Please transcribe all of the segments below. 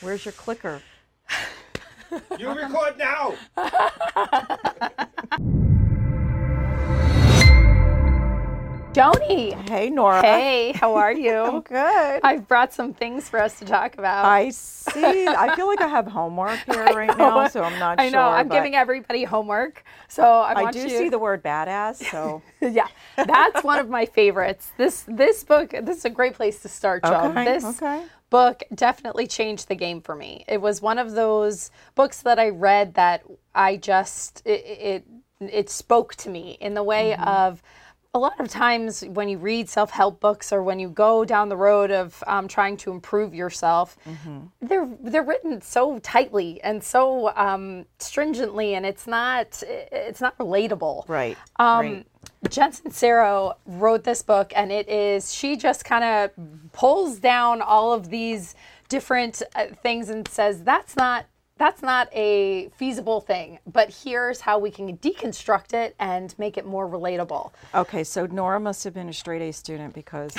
Where's your clicker? You record now. Joni. Hey, Nora. Hey, how are you? I'm good. I've brought some things for us to talk about. I see. I feel like I have homework here right now, so I'm not sure. I know. sure. I'm giving everybody homework, so I, I want do you. see the word badass, so yeah, that's one of my favorites. This this book. This is a great place to start, Joan. Okay, This okay. book definitely changed the game for me. It was one of those books that I read that I just it it, it spoke to me in the way Mm-hmm. of. A lot of times, when you read self help books or when you go down the road of um, trying to improve yourself, Mm-hmm. they're they're written so tightly and so um, stringently, and it's not it's not relatable. right. Um, right. Jen Sincero wrote this book, and it is she just kind of pulls down all of these different uh, things and says that's not that's not a feasible thing, but here's how we can deconstruct it and make it more relatable. Okay, so Nora must have been a straight A student because,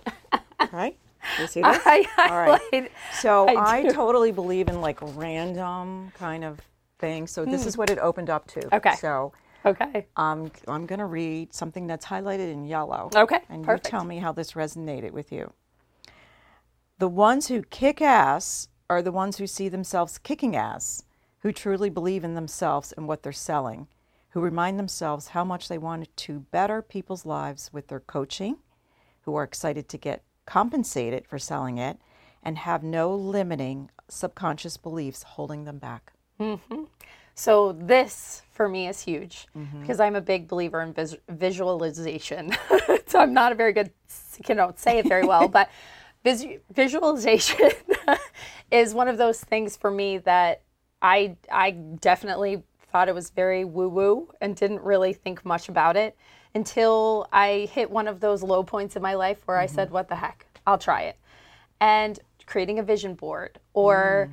right? You see this? I All right. highlight- So I I, totally believe in like random kind of thing. So this is what it opened up to. Hmm. Okay. So Okay. um, I'm going to read something that's highlighted in yellow. Okay, And perfect. you tell me how this resonated with you. The ones who kick ass are the ones who see themselves kicking ass, who truly believe in themselves and what they're selling, who remind themselves how much they want to better people's lives with their coaching, who are excited to get compensated for selling it, and have no limiting subconscious beliefs holding them back. So this for me is huge Mm-hmm. because I'm a big believer in vis- visualization. so I'm not a very good, you know, say it very well, but vis- visualization is one of those things for me that I I definitely thought it was very woo woo and didn't really think much about it until I hit one of those low points in my life where I Mm-hmm. said, "What the heck? I'll try it." And creating a vision board or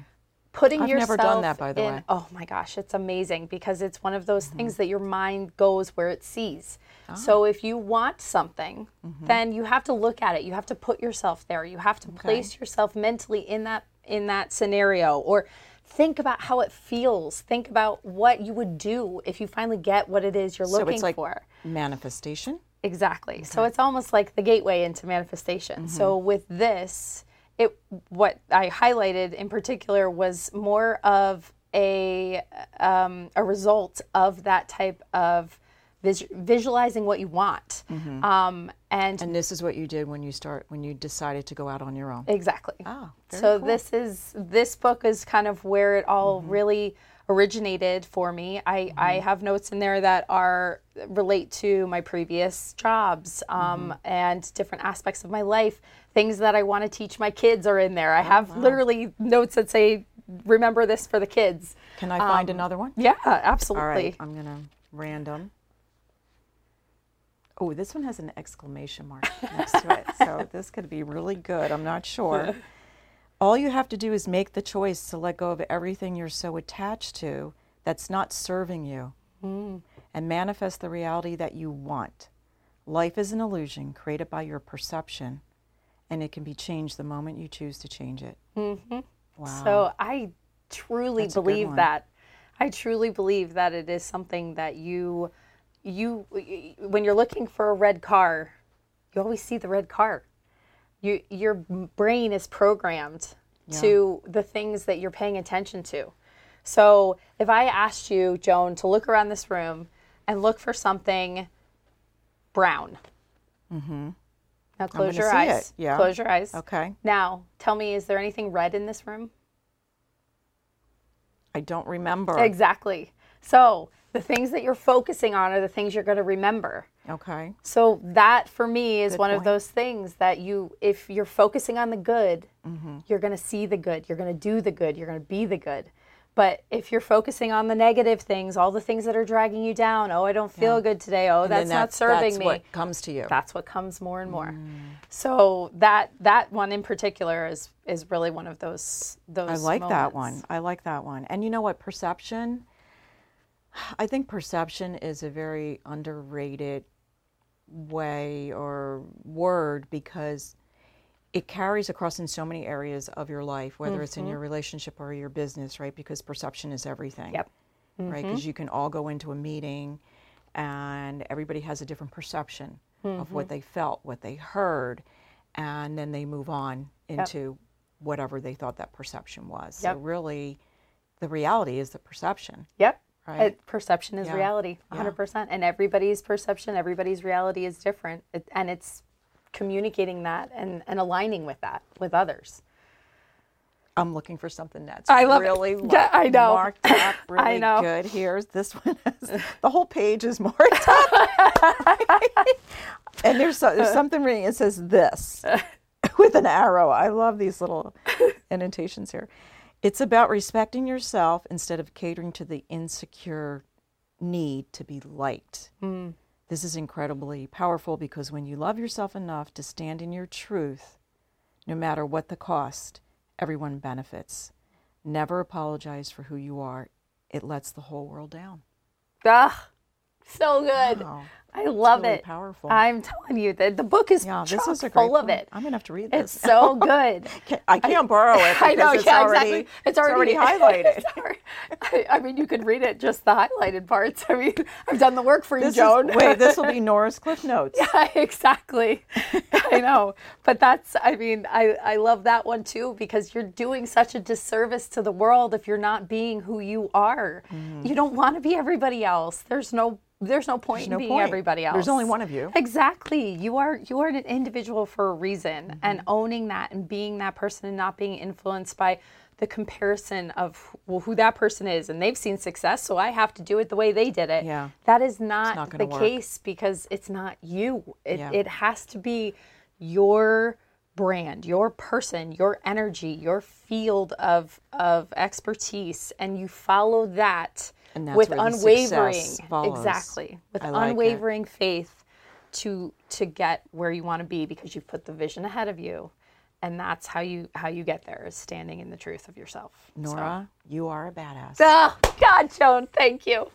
putting. I've yourself never done that, by the in, way. Oh my gosh, it's amazing because it's one of those Mm-hmm. things that your mind goes where it sees. Ah. So if you want something, Mm-hmm. then you have to look at it. You have to put yourself there. You have to place yourself mentally in that in that scenario or think about how it feels. Think about what you would do if you finally get what it is you're So looking it's like for. manifestation. Exactly. So it's almost like the gateway into manifestation. So Mm-hmm. with this, it what I highlighted in particular was more of a um, a result of that type of vis- visualizing what you want, um, and, Mm-hmm. And this is what you did when you start when you decided to go out on your own. exactly. Very so cool. Mm-hmm. this is this book is kind of where it all really originated for me. I, I have notes in there that are relate to my previous jobs um, Mm-hmm. and different aspects of my life. Things that I want to teach my kids are in Oh, there. I oh, have literally notes that say, "Remember this for the kids." Can I find um, another one? Yeah, absolutely. All right, I'm gonna random. Oh, this one has an exclamation mark next to it, so this could be really good. I'm not sure. All you have to do is make the choice to let go of everything you're so attached to that's not serving you, mm. and manifest the reality that you want. Life is an illusion created by your perception, and it can be changed the moment you choose to change it. Mm-hmm. Wow. So I truly That's believe that. I truly believe that it is something that you, you, when you're looking for a red car, you always see the red car. You, your brain is programmed to the things that you're paying attention to. So if I asked you, Joan, to look around this room and look for something brown. Mm-hmm. Now close your eyes. it, yeah. Close your eyes. Okay. Now, tell me, is there anything red in this room? I don't remember. Exactly. So, the things that you're focusing on are the things you're going to remember. Okay. So, that for me is Good one of those things that you, if you're focusing on the good, Mm-hmm. you're going to see the good, you're going to do the good, you're going to be the good. But if you're focusing on the negative things, all the things that are dragging you down, oh, I don't feel good today, oh, then that's not serving that's me. what comes to you. that's what comes more and more. Mm. So that that one in particular is is really one of those those. I like that one. I like that one. And you know what? Perception. I think perception is a very underrated way or word because it carries across in so many areas of your life, whether it's in your relationship or your business, right? Because perception is everything. Yep. Right? Because you can all go into a meeting and everybody has a different perception of what they felt, what they heard, and then they move on into whatever they thought that perception was. So really, the reality is the perception. Yep. Right. Uh, perception is Yeah. reality, 100%. And everybody's perception, everybody's reality is different. It, and it's communicating that and, and aligning with that with others. I'm looking for something that's I love it. really Yeah, I know. marked up, really know. good. Here's this one. Has, the whole page is marked up, and there's, so, there's something reading. It says this with an arrow. I love these little annotations here. It's about respecting yourself instead of catering to the insecure need to be liked. Hmm. This is incredibly powerful because when you love yourself enough to stand in your truth, no matter what the cost, everyone benefits. Never apologize for who you are. It lets the whole world down. Ah, so good. Wow. I love really it. powerful. I'm telling you that the book is Yeah, this chock is full of it. I'm gonna have to read this. It's so good. Can't- I can't borrow it I know, it's, yeah, already, exactly. It's already, highlighted. It's already- I, I mean, you could read it just the highlighted parts. I mean, I've done the work for you, This is- Joan. wait, this will be Nora's Cliff Notes. Yeah, exactly. I know. But that's, I mean, I, I love that one too because you're doing such a disservice to the world if you're not being who you are. Mm-hmm. You don't want to be everybody else. There's no there's no point no in being point. everybody else. There's only one of you. Exactly. You are you are an individual for a reason Mm-hmm. and owning that and being that person and not being influenced by the comparison of well who that person is and they've seen success so I have to do it the way they did it. Yeah. That is not, not the work. case because it's not you. It, Yeah. it has to be your brand, your person, your energy, your field of of expertise, and you follow that with unwavering, exactly, with like it. unwavering faith to to get where you want to be because you've put the vision ahead of you, and that's how you how you get there is standing in the truth of yourself. So- Nora, you are a badass. Oh, God, Joan, thank you.